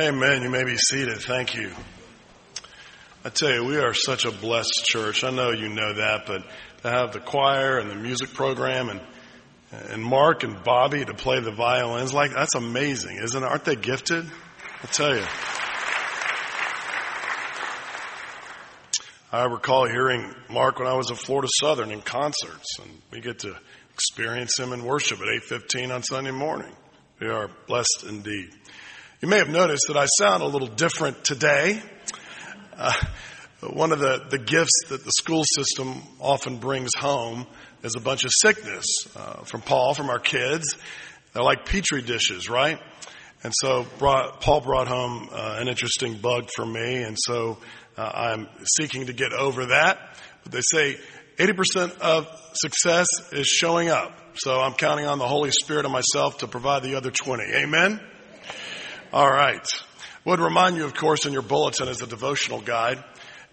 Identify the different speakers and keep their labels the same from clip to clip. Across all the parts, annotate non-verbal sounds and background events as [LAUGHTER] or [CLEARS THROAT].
Speaker 1: Amen. You may be seated. Thank you. I tell you, we are such a blessed church. I know you know that, but to have the choir and the music program and and Mark and Bobby to play the violins, like that's amazing, isn't it? Aren't they gifted? I tell you. I recall hearing Mark when I was at Florida Southern in concerts, and we get to experience him in worship at 8:15 on Sunday morning. We are blessed indeed. You may have noticed that I sound a little different today. Uh, one of the, the gifts that the school system often brings home is a bunch of sickness uh, from Paul, from our kids. They're like petri dishes, right? And so brought, Paul brought home uh, an interesting bug for me, and so uh, I'm seeking to get over that. But they say 80% of success is showing up. So I'm counting on the Holy Spirit and myself to provide the other 20. Amen? All right. Would remind you, of course, in your bulletin is a devotional guide,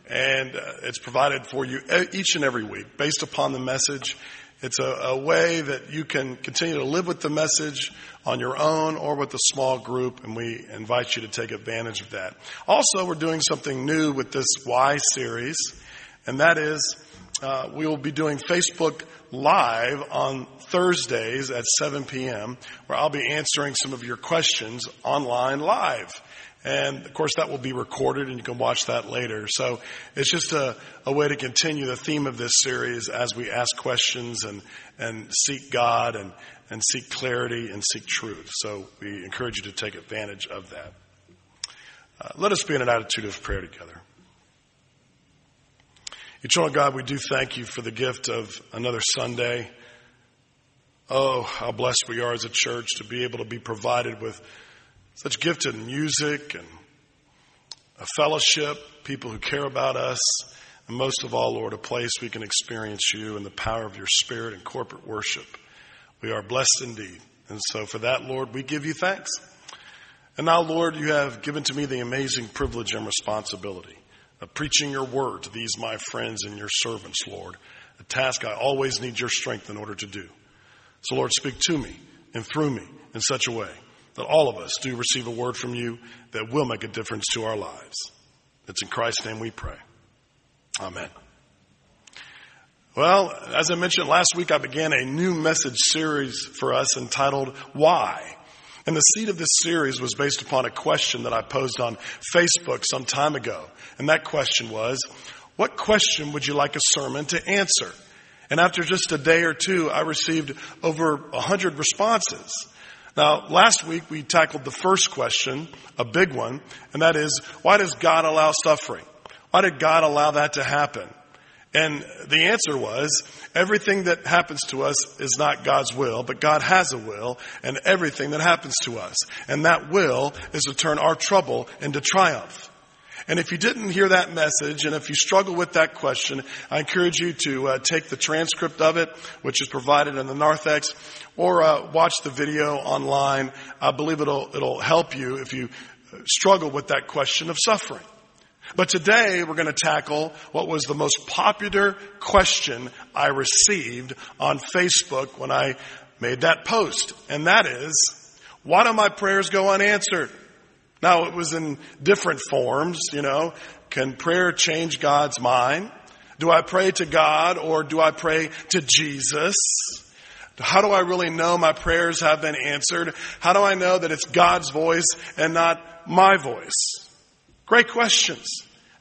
Speaker 1: and uh, it's provided for you each and every week based upon the message. It's a, a, way that you can continue to live with the message on your own or with a small group, and we invite you to take advantage of that. Also, we're doing something new with this Why series, and that is uh, we will be doing Facebook Live on Thursdays at 7 p.m., where I'll be answering some of your questions online live. And of course, that will be recorded and you can watch that later. So it's just a, a way to continue the theme of this series as we ask questions and, and seek God and, and seek clarity and seek truth. So we encourage you to take advantage of that. Uh, let us be in an attitude of prayer together. Eternal God, we do thank you for the gift of another Sunday. Oh, how blessed we are as a church to be able to be provided with such gifted music and a fellowship, people who care about us, and most of all, Lord, a place we can experience you and the power of your spirit and corporate worship. We are blessed indeed. And so for that, Lord, we give you thanks. And now, Lord, you have given to me the amazing privilege and responsibility of preaching your word to these my friends and your servants, Lord, a task I always need your strength in order to do. So, Lord, speak to me and through me in such a way that all of us do receive a word from you that will make a difference to our lives. It's in Christ's name we pray. Amen. Well, as I mentioned last week, I began a new message series for us entitled Why? And the seed of this series was based upon a question that I posed on Facebook some time ago. And that question was, what question would you like a sermon to answer? And after just a day or two, I received over a hundred responses. Now, last week we tackled the first question, a big one, and that is, why does God allow suffering? Why did God allow that to happen? And the answer was, everything that happens to us is not God's will, but God has a will, and everything that happens to us. And that will is to turn our trouble into triumph. And if you didn't hear that message, and if you struggle with that question, I encourage you to uh, take the transcript of it, which is provided in the narthex, or uh, watch the video online. I believe it'll it'll help you if you struggle with that question of suffering. But today we're going to tackle what was the most popular question I received on Facebook when I made that post, and that is, why do my prayers go unanswered? Now it was in different forms, you know. Can prayer change God's mind? Do I pray to God or do I pray to Jesus? How do I really know my prayers have been answered? How do I know that it's God's voice and not my voice? Great questions.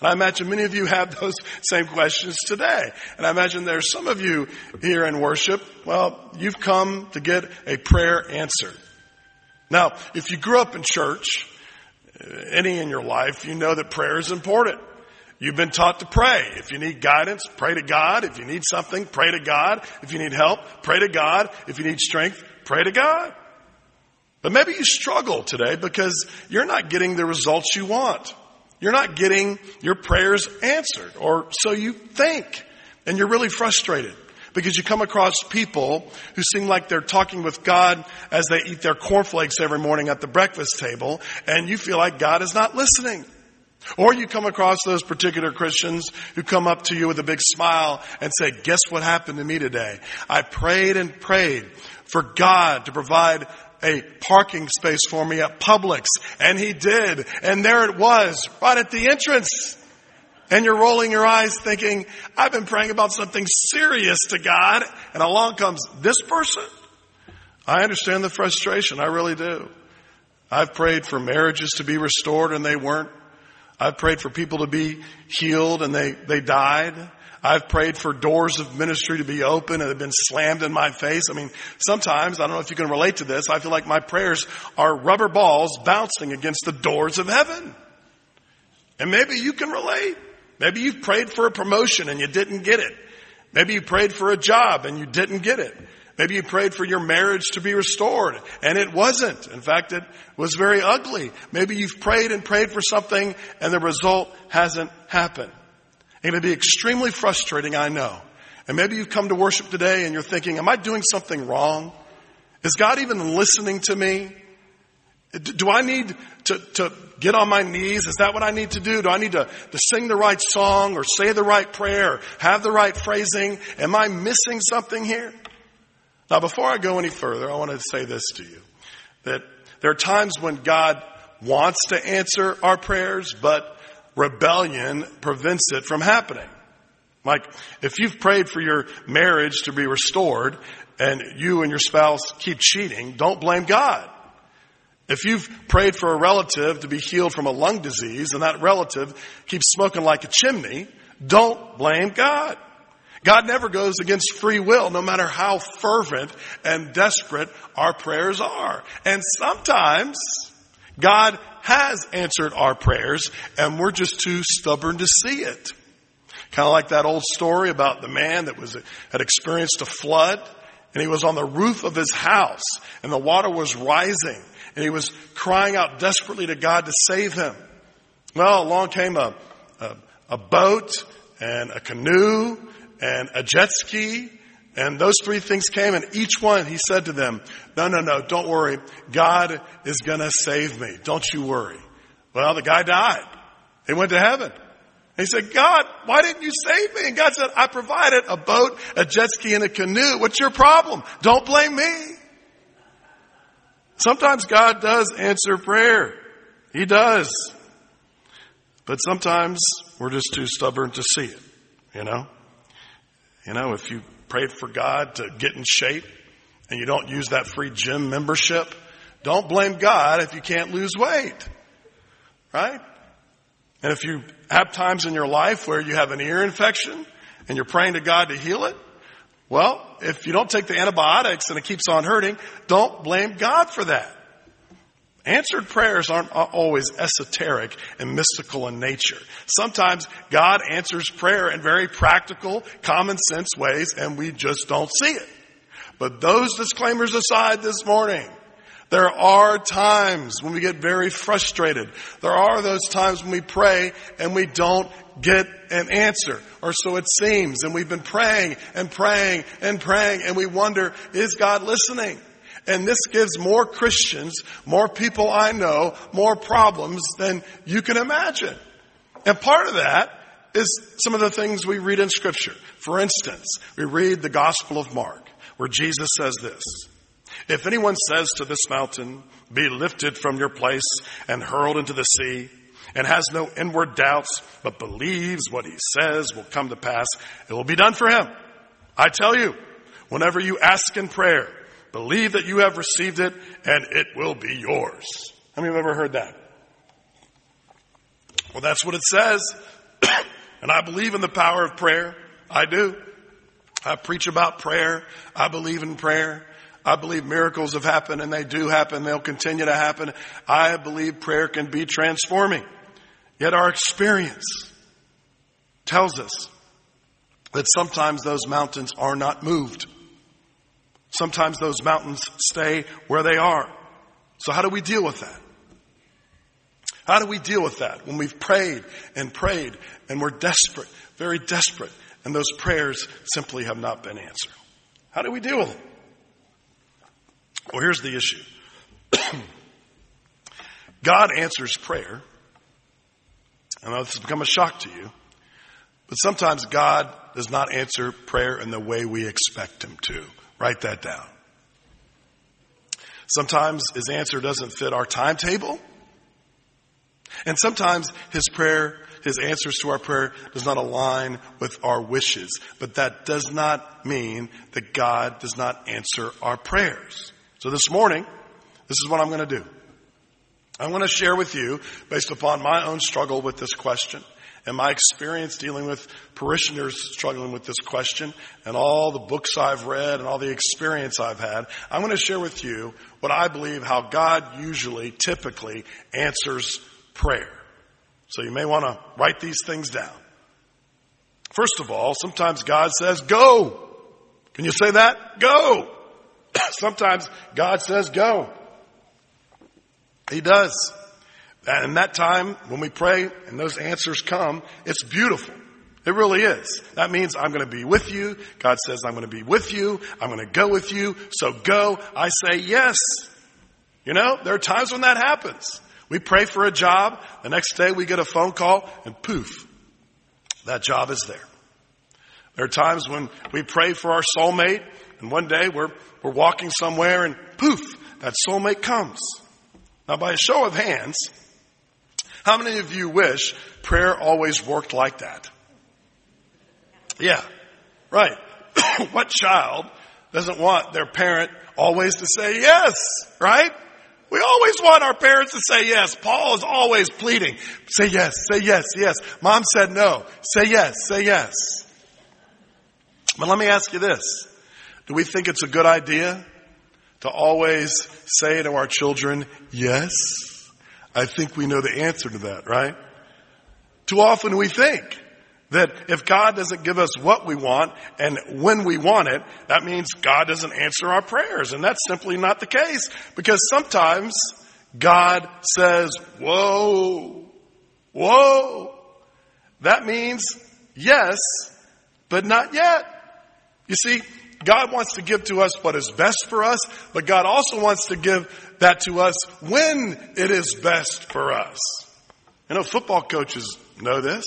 Speaker 1: And I imagine many of you have [LAUGHS] those same questions today. And I imagine there's some of you here in worship, well, you've come to get a prayer answered. Now, if you grew up in church, any in your life, you know that prayer is important. You've been taught to pray. If you need guidance, pray to God. If you need something, pray to God. If you need help, pray to God. If you need strength, pray to God. But maybe you struggle today because you're not getting the results you want. You're not getting your prayers answered, or so you think, and you're really frustrated because you come across people who seem like they're talking with God as they eat their cornflakes every morning at the breakfast table, and you feel like God is not listening. Or you come across those particular Christians who come up to you with a big smile and say, guess what happened to me today? I prayed and prayed for God to provide a parking space for me at Publix. And he did. And there it was, right at the entrance. And you're rolling your eyes thinking, I've been praying about something serious to God. And along comes this person. I understand the frustration. I really do. I've prayed for marriages to be restored and they weren't. I've prayed for people to be healed and they, they died. I've prayed for doors of ministry to be open and they've been slammed in my face. I mean, sometimes, I don't know if you can relate to this, I feel like my prayers are rubber balls bouncing against the doors of heaven. And maybe you can relate. Maybe you've prayed for a promotion and you didn't get it. Maybe you prayed for a job and you didn't get it. Maybe you prayed for your marriage to be restored and it wasn't. In fact, it was very ugly. Maybe you've prayed and prayed for something and the result hasn't happened. It can be extremely frustrating, I know. And maybe you've come to worship today and you're thinking, am I doing something wrong? Is God even listening to me? Do I need to, to get on my knees? Is that what I need to do? Do I need to, to sing the right song or say the right prayer, have the right phrasing? Am I missing something here? Now, before I go any further, I want to say this to you that there are times when God wants to answer our prayers, but rebellion prevents it from happening. Like, if you've prayed for your marriage to be restored and you and your spouse keep cheating, don't blame God. If you've prayed for a relative to be healed from a lung disease and that relative keeps smoking like a chimney, don't blame God. God never goes against free will, no matter how fervent and desperate our prayers are. And sometimes God has answered our prayers and we're just too stubborn to see it. Kind of like that old story about the man that was, had experienced a flood and he was on the roof of his house and the water was rising and he was crying out desperately to God to save him. Well, along came a, a, a boat and a canoe and a jet ski and those three things came and each one he said to them, no, no, no, don't worry. God is going to save me. Don't you worry. Well, the guy died. He went to heaven. He said, God, why didn't you save me? And God said, I provided a boat, a jet ski, and a canoe. What's your problem? Don't blame me. Sometimes God does answer prayer. He does. But sometimes we're just too stubborn to see it, you know? You know, if you prayed for God to get in shape and you don't use that free gym membership, don't blame God if you can't lose weight. Right? And if you have times in your life where you have an ear infection and you're praying to God to heal it, well, if you don't take the antibiotics and it keeps on hurting, don't blame God for that. Answered prayers aren't always esoteric and mystical in nature. Sometimes God answers prayer in very practical, common sense ways and we just don't see it. But those disclaimers aside this morning, there are times when we get very frustrated. There are those times when we pray and we don't get an answer, or so it seems. And we've been praying and praying and praying and we wonder, is God listening? And this gives more Christians, more people I know, more problems than you can imagine. And part of that is some of the things we read in scripture. For instance, we read the Gospel of Mark where Jesus says this. If anyone says to this mountain, be lifted from your place and hurled into the sea, and has no inward doubts, but believes what he says will come to pass, it will be done for him. I tell you, whenever you ask in prayer, believe that you have received it and it will be yours. How many have ever heard that? Well, that's what it says. [COUGHS] and I believe in the power of prayer. I do. I preach about prayer. I believe in prayer. I believe miracles have happened and they do happen. They'll continue to happen. I believe prayer can be transforming. Yet our experience tells us that sometimes those mountains are not moved. Sometimes those mountains stay where they are. So how do we deal with that? How do we deal with that when we've prayed and prayed and we're desperate, very desperate, and those prayers simply have not been answered? How do we deal with it? Well, here's the issue. [CLEARS THROAT] God answers prayer. I know this has become a shock to you, but sometimes God does not answer prayer in the way we expect Him to. Write that down. Sometimes his answer doesn't fit our timetable. And sometimes his prayer, his answers to our prayer does not align with our wishes. But that does not mean that God does not answer our prayers. So this morning, this is what I'm going to do. I'm going to share with you, based upon my own struggle with this question and my experience dealing with parishioners struggling with this question and all the books I've read and all the experience I've had, I'm going to share with you what I believe how God usually, typically answers prayer. So you may want to write these things down. First of all, sometimes God says, go. Can you say that? Go. [COUGHS] sometimes God says, go. He does. And in that time, when we pray and those answers come, it's beautiful. It really is. That means I'm going to be with you. God says I'm going to be with you. I'm going to go with you. So go. I say yes. You know, there are times when that happens. We pray for a job. The next day we get a phone call and poof, that job is there. There are times when we pray for our soulmate and one day we're, we're walking somewhere and poof, that soulmate comes. Now by a show of hands, how many of you wish prayer always worked like that? Yeah, right. [COUGHS] what child doesn't want their parent always to say yes, right? We always want our parents to say yes. Paul is always pleading. Say yes, say yes, yes. Mom said no. Say yes, say yes. But let me ask you this. Do we think it's a good idea to always say to our children, yes? I think we know the answer to that, right? Too often we think that if God doesn't give us what we want and when we want it, that means God doesn't answer our prayers. And that's simply not the case because sometimes God says, whoa, whoa. That means yes, but not yet. You see, God wants to give to us what is best for us, but God also wants to give that to us when it is best for us. You know, football coaches know this.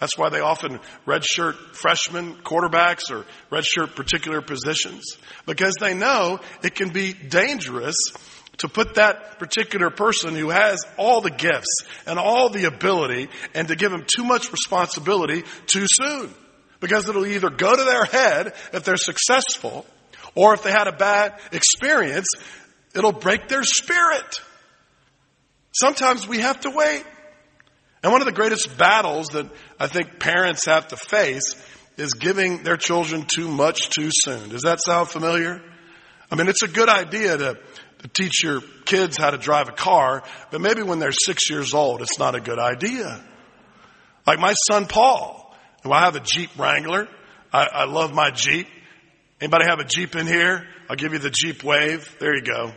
Speaker 1: That's why they often redshirt freshmen, quarterbacks, or redshirt particular positions. Because they know it can be dangerous to put that particular person who has all the gifts and all the ability and to give him too much responsibility too soon. Because it'll either go to their head if they're successful, or if they had a bad experience, It'll break their spirit. Sometimes we have to wait. And one of the greatest battles that I think parents have to face is giving their children too much too soon. Does that sound familiar? I mean, it's a good idea to, to teach your kids how to drive a car, but maybe when they're six years old, it's not a good idea. Like my son Paul, who I have a Jeep Wrangler. I, I love my Jeep. Anybody have a Jeep in here? I'll give you the Jeep wave. There you go.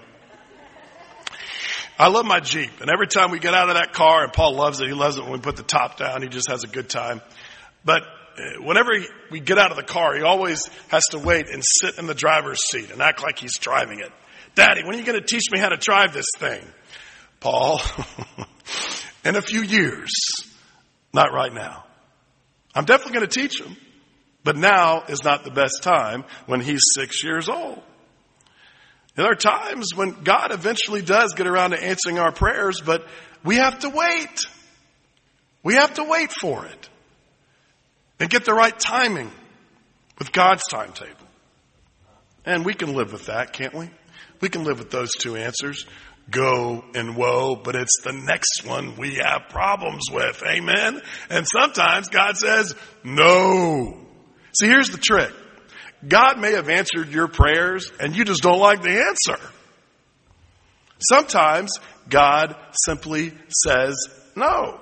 Speaker 1: I love my Jeep. And every time we get out of that car, and Paul loves it, he loves it when we put the top down, he just has a good time. But uh, whenever we get out of the car, he always has to wait and sit in the driver's seat and act like he's driving it. Daddy, when are you going to teach me how to drive this thing? Paul, [LAUGHS] in a few years. Not right now. I'm definitely going to teach him. But now is not the best time when he's six years old. There are times when God eventually does get around to answering our prayers, but we have to wait. We have to wait for it and get the right timing with God's timetable. And we can live with that, can't we? We can live with those two answers. Go and whoa, but it's the next one we have problems with. Amen? And sometimes God says, no. See, here's the trick. God may have answered your prayers and you just don't like the answer. Sometimes God simply says no.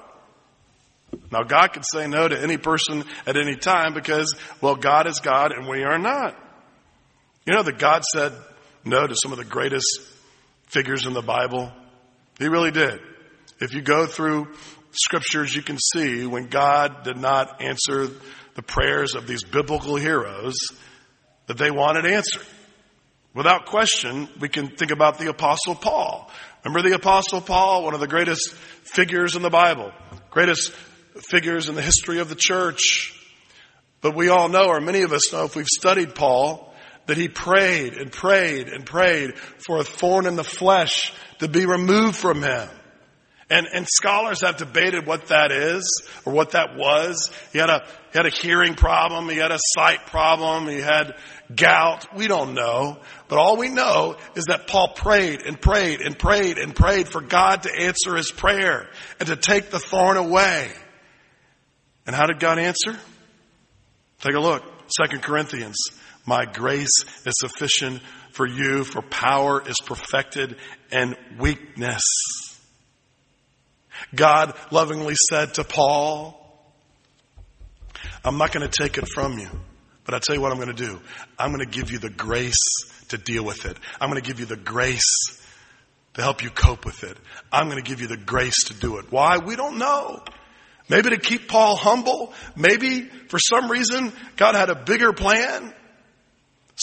Speaker 1: Now God can say no to any person at any time because, well, God is God and we are not. You know that God said no to some of the greatest figures in the Bible? He really did. If you go through scriptures, you can see when God did not answer the prayers of these biblical heroes, that they wanted answered. Without question, we can think about the apostle Paul. Remember the apostle Paul, one of the greatest figures in the Bible, greatest figures in the history of the church. But we all know, or many of us know, if we've studied Paul, that he prayed and prayed and prayed for a thorn in the flesh to be removed from him. And, and scholars have debated what that is or what that was. He had a, he had a hearing problem. He had a sight problem. He had gout. We don't know. But all we know is that Paul prayed and prayed and prayed and prayed for God to answer his prayer and to take the thorn away. And how did God answer? Take a look. Second Corinthians. My grace is sufficient for you, for power is perfected in weakness. God lovingly said to Paul, I'm not going to take it from you, but I tell you what I'm going to do. I'm going to give you the grace to deal with it. I'm going to give you the grace to help you cope with it. I'm going to give you the grace to do it. Why? We don't know. Maybe to keep Paul humble. Maybe for some reason God had a bigger plan.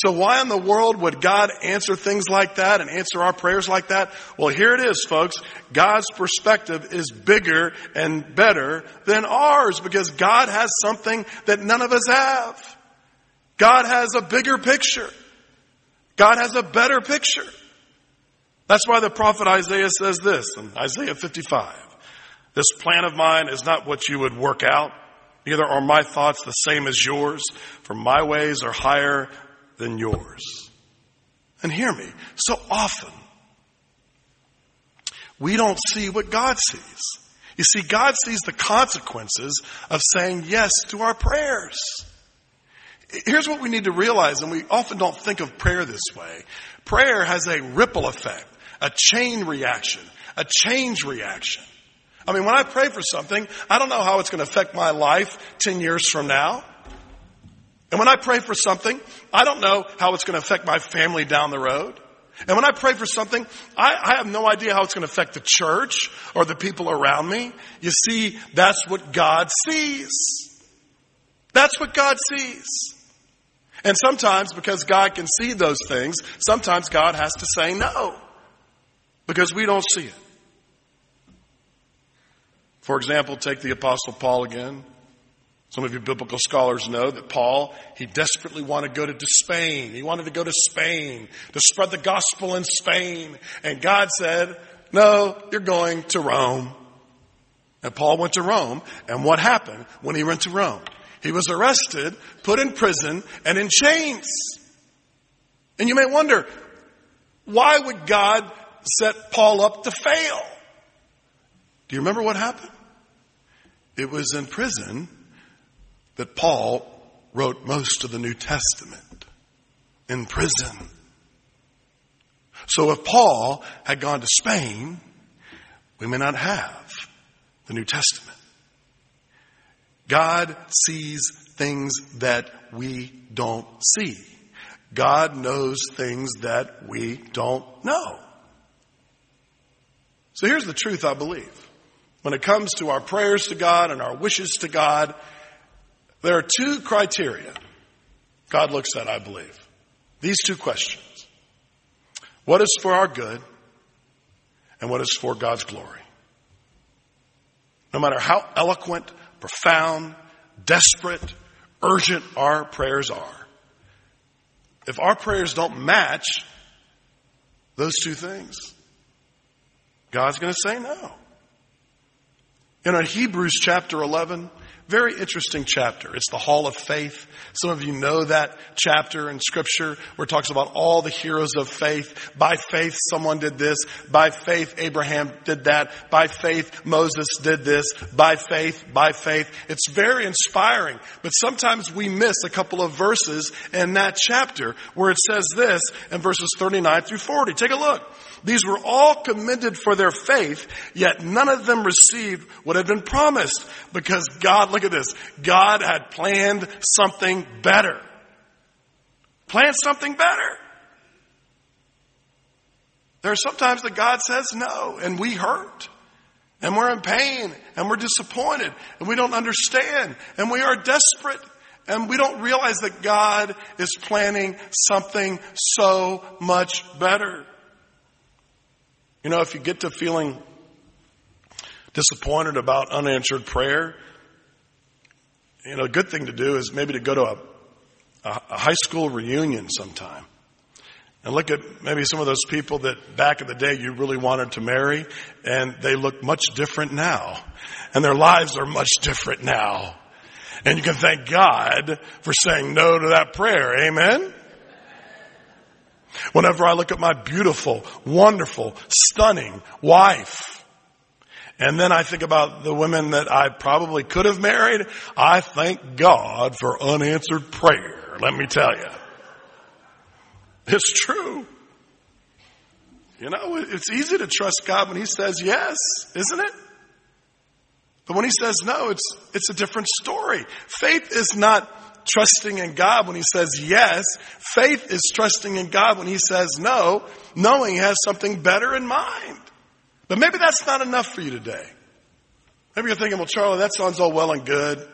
Speaker 1: So why in the world would God answer things like that and answer our prayers like that? Well, here it is, folks. God's perspective is bigger and better than ours because God has something that none of us have. God has a bigger picture. God has a better picture. That's why the prophet Isaiah says this in Isaiah 55. This plan of mine is not what you would work out. Neither are my thoughts the same as yours, for my ways are higher than yours. And hear me, so often we don't see what God sees. You see, God sees the consequences of saying yes to our prayers. Here's what we need to realize, and we often don't think of prayer this way. Prayer has a ripple effect, a chain reaction, a change reaction. I mean, when I pray for something, I don't know how it's going to affect my life 10 years from now. And when I pray for something, I don't know how it's going to affect my family down the road. And when I pray for something, I, I, have no idea how it's going to affect the church or the people around me. You see, that's what God sees. That's what God sees. And sometimes, because God can see those things, sometimes God has to say no. Because we don't see it. For example, take the Apostle Paul again. Some of you biblical scholars know that Paul, he desperately wanted to go to Spain. He wanted to go to Spain to spread the gospel in Spain. And God said, no, you're going to Rome. And Paul went to Rome. And what happened when he went to Rome? He was arrested, put in prison, and in chains. And you may wonder, why would God set Paul up to fail? Do you remember what happened? It was in prison that Paul wrote most of the New Testament in prison. So if Paul had gone to Spain, we may not have the New Testament. God sees things that we don't see. God knows things that we don't know. So here's the truth I believe. When it comes to our prayers to God and our wishes to God, there are two criteria God looks at, I believe. These two questions. What is for our good and what is for God's glory? No matter how eloquent, profound, desperate, urgent our prayers are, if our prayers don't match those two things, God's going to say no. You know, in Hebrews chapter 11, very interesting chapter. It's the Hall of Faith. Some of you know that chapter in scripture where it talks about all the heroes of faith. By faith, someone did this. By faith, Abraham did that. By faith, Moses did this. By faith, by faith. It's very inspiring. But sometimes we miss a couple of verses in that chapter where it says this in verses 39 through 40. Take a look. These were all commended for their faith, yet none of them received what had been promised because God, look at this, God had planned something better. Planned something better. There are sometimes that God says no and we hurt and we're in pain and we're disappointed and we don't understand and we are desperate and we don't realize that God is planning something so much better. You know, if you get to feeling disappointed about unanswered prayer, you know, a good thing to do is maybe to go to a, a, high school reunion sometime. And look at maybe some of those people that back in the day you really wanted to marry and they look much different now. And their lives are much different now. And you can thank God for saying no to that prayer. Amen? Whenever I look at my beautiful, wonderful, stunning wife, and then I think about the women that I probably could have married, I thank God for unanswered prayer. Let me tell you. It's true. You know, it's easy to trust God when He says yes, isn't it? But when He says no, it's, it's a different story. Faith is not trusting in God when He says yes. Faith is trusting in God when He says no, knowing He has something better in mind. But maybe that's not enough for you today. Maybe you're thinking, well, Charley, that sounds all well and good.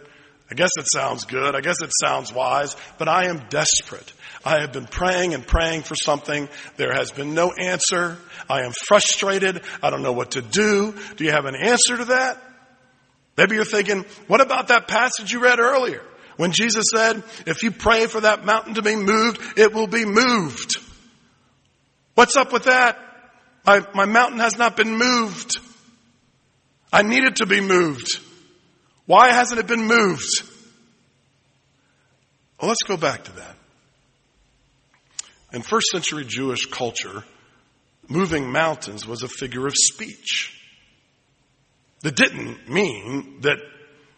Speaker 1: I guess it sounds good. I guess it sounds wise, but I am desperate. I have been praying and praying for something. There has been no answer. I am frustrated. I don't know what to do. Do you have an answer to that? Maybe you're thinking, what about that passage you read earlier? When Jesus said, if you pray for that mountain to be moved, it will be moved. What's up with that? My, my mountain has not been moved. I need it to be moved. Why hasn't it been moved? Well, let's go back to that. In first century Jewish culture, moving mountains was a figure of speech. That didn't mean that,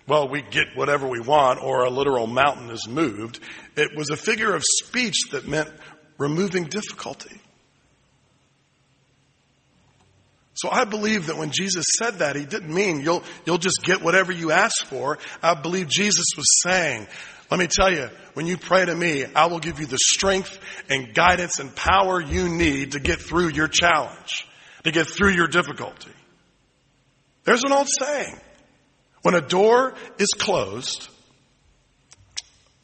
Speaker 1: well, we get whatever we want or a literal mountain is moved. It was a figure of speech that meant removing difficulty. So I believe that when Jesus said that, he didn't mean you'll, you'll just get whatever you ask for. I believe Jesus was saying, let me tell you, when you pray to me, I will give you the strength and guidance and power you need to get through your challenge, to get through your difficulty. There's an old saying. When a door is closed,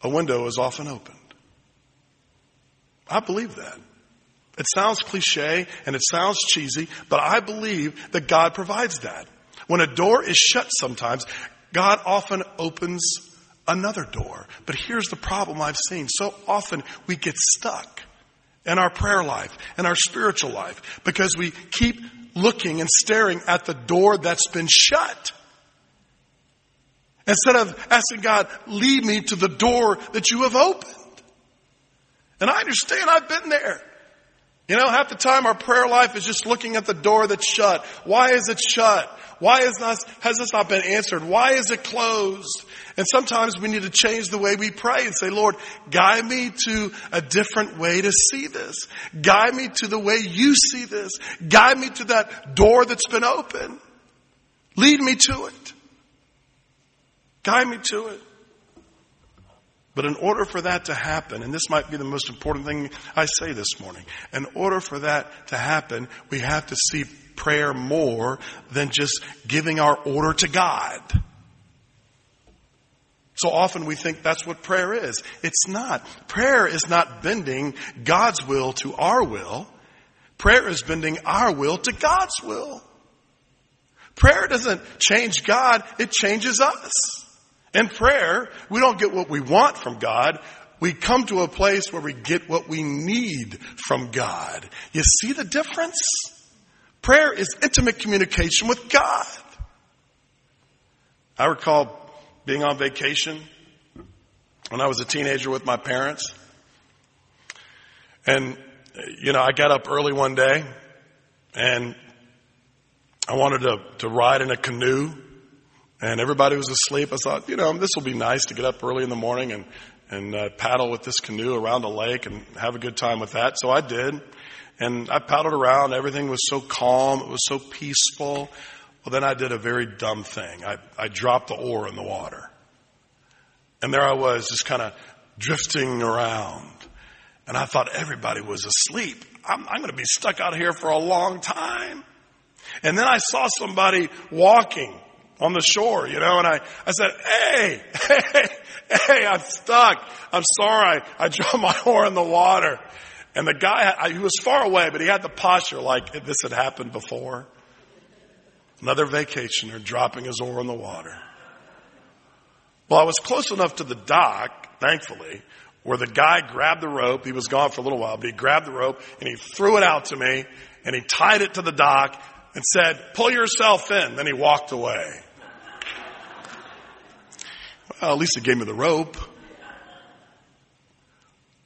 Speaker 1: a window is often opened. I believe that. It sounds cliche and it sounds cheesy, but I believe that God provides that. When a door is shut sometimes, God often opens another door. But here's the problem I've seen. So often we get stuck in our prayer life and our spiritual life because we keep looking and staring at the door that's been shut. Instead of asking God, lead me to the door that you have opened. And I understand I've been there. You know, half the time our prayer life is just looking at the door that's shut. Why is it shut? Why is not, has this not been answered? Why is it closed? And sometimes we need to change the way we pray and say, Lord, guide me to a different way to see this. Guide me to the way you see this. Guide me to that door that's been open. Lead me to it. Guide me to it. But in order for that to happen, and this might be the most important thing I say this morning, in order for that to happen, we have to see prayer more than just giving our order to God. So often we think that's what prayer is. It's not. Prayer is not bending God's will to our will. Prayer is bending our will to God's will. Prayer doesn't change God, it changes us. In prayer, we don't get what we want from God. We come to a place where we get what we need from God. You see the difference? Prayer is intimate communication with God. I recall being on vacation when I was a teenager with my parents. And, you know, I got up early one day and I wanted to, to ride in a canoe and everybody was asleep. I thought, you know, this will be nice to get up early in the morning and, and uh, paddle with this canoe around the lake and have a good time with that. So I did. And I paddled around. Everything was so calm. It was so peaceful. Well, then I did a very dumb thing. I, I dropped the oar in the water. And there I was just kind of drifting around. And I thought everybody was asleep. I'm, I'm going to be stuck out here for a long time. And then I saw somebody walking on the shore, you know, and I, I said, hey, [LAUGHS] hey, hey, I'm stuck. I'm sorry. I, dropped [LAUGHS] my oar in the water. And the guy, I, he was far away, but he had the posture like this had happened before. Another vacationer dropping his oar in the water. Well, I was close enough to the dock, thankfully, where the guy grabbed the rope. He was gone for a little while, but he grabbed the rope and he threw it out to me and he tied it to the dock and said, pull yourself in. Then he walked away. Well, at least he gave me the rope.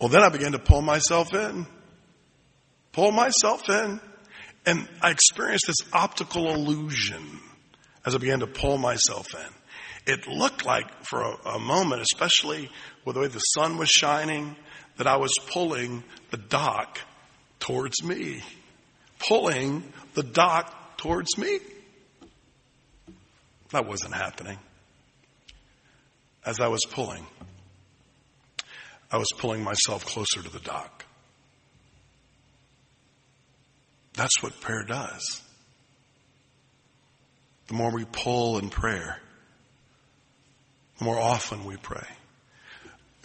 Speaker 1: Well, then I began to pull myself in. Pull myself in. And I experienced this optical illusion as I began to pull myself in. It looked like for a, a moment, especially with the way the sun was shining, that I was pulling the dock towards me. Pulling the dock towards me. That wasn't happening. As I was pulling, I was pulling myself closer to the dock. That's what prayer does. The more we pull in prayer, the more often we pray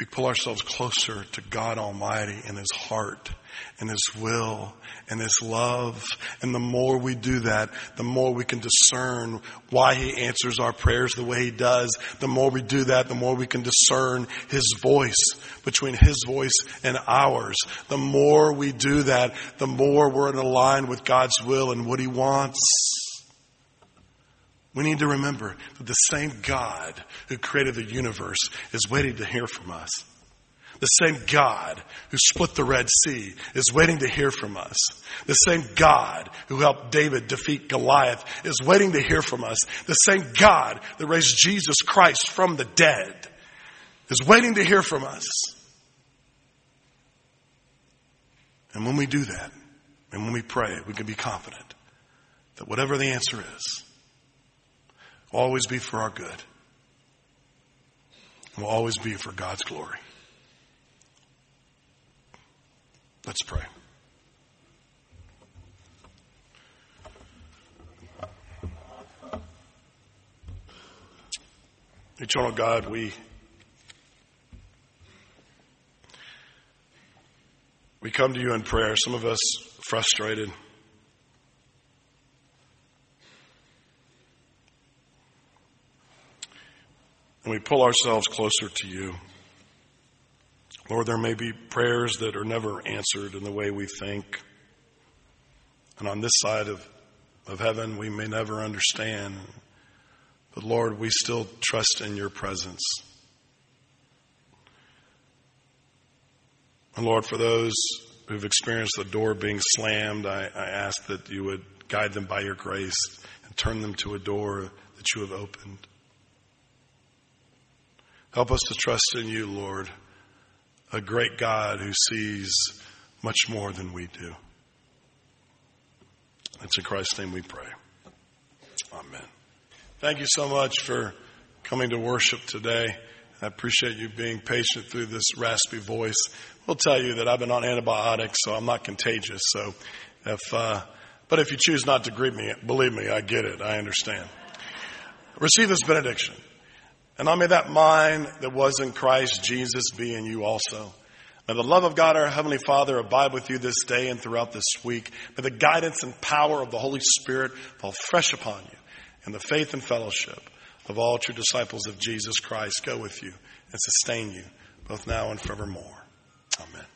Speaker 1: we pull ourselves closer to God Almighty and His heart and His will and His love. And the more we do that, the more we can discern why He answers our prayers the way He does. The more we do that, the more we can discern His voice between His voice and ours. The more we do that, the more we're in line with God's will and what He wants. We need to remember that the same God who created the universe is waiting to hear from us. The same God who split the Red Sea is waiting to hear from us. The same God who helped David defeat Goliath is waiting to hear from us. The same God that raised Jesus Christ from the dead is waiting to hear from us. And when we do that, and when we pray, we can be confident that whatever the answer is, will always be for our good. Will always be for God's glory. Let's pray. Eternal God, we we come to you in prayer. Some of us frustrated. and we pull ourselves closer to you. Lord, there may be prayers that are never answered in the way we think. And on this side of, of heaven, we may never understand. But Lord, we still trust in your presence. And Lord, for those who've experienced the door being slammed, I, I ask that you would guide them by your grace and turn them to a door that you have opened. Help us to trust in you, Lord, a great God who sees much more than we do. It's in Christ's name we pray. Amen. Thank you so much for coming to worship today. I appreciate you being patient through this raspy voice. We'll tell you that I've been on antibiotics, so I'm not contagious. So if, uh, but if you choose not to greet me, believe me, I get it. I understand. Receive this benediction. And may that mind that was in Christ Jesus be in you also. May the love of God, our Heavenly Father, abide with you this day and throughout this week. May the guidance and power of the Holy Spirit fall fresh upon you. And the faith and fellowship of all true disciples of Jesus Christ go with you and sustain you both now and forevermore. Amen.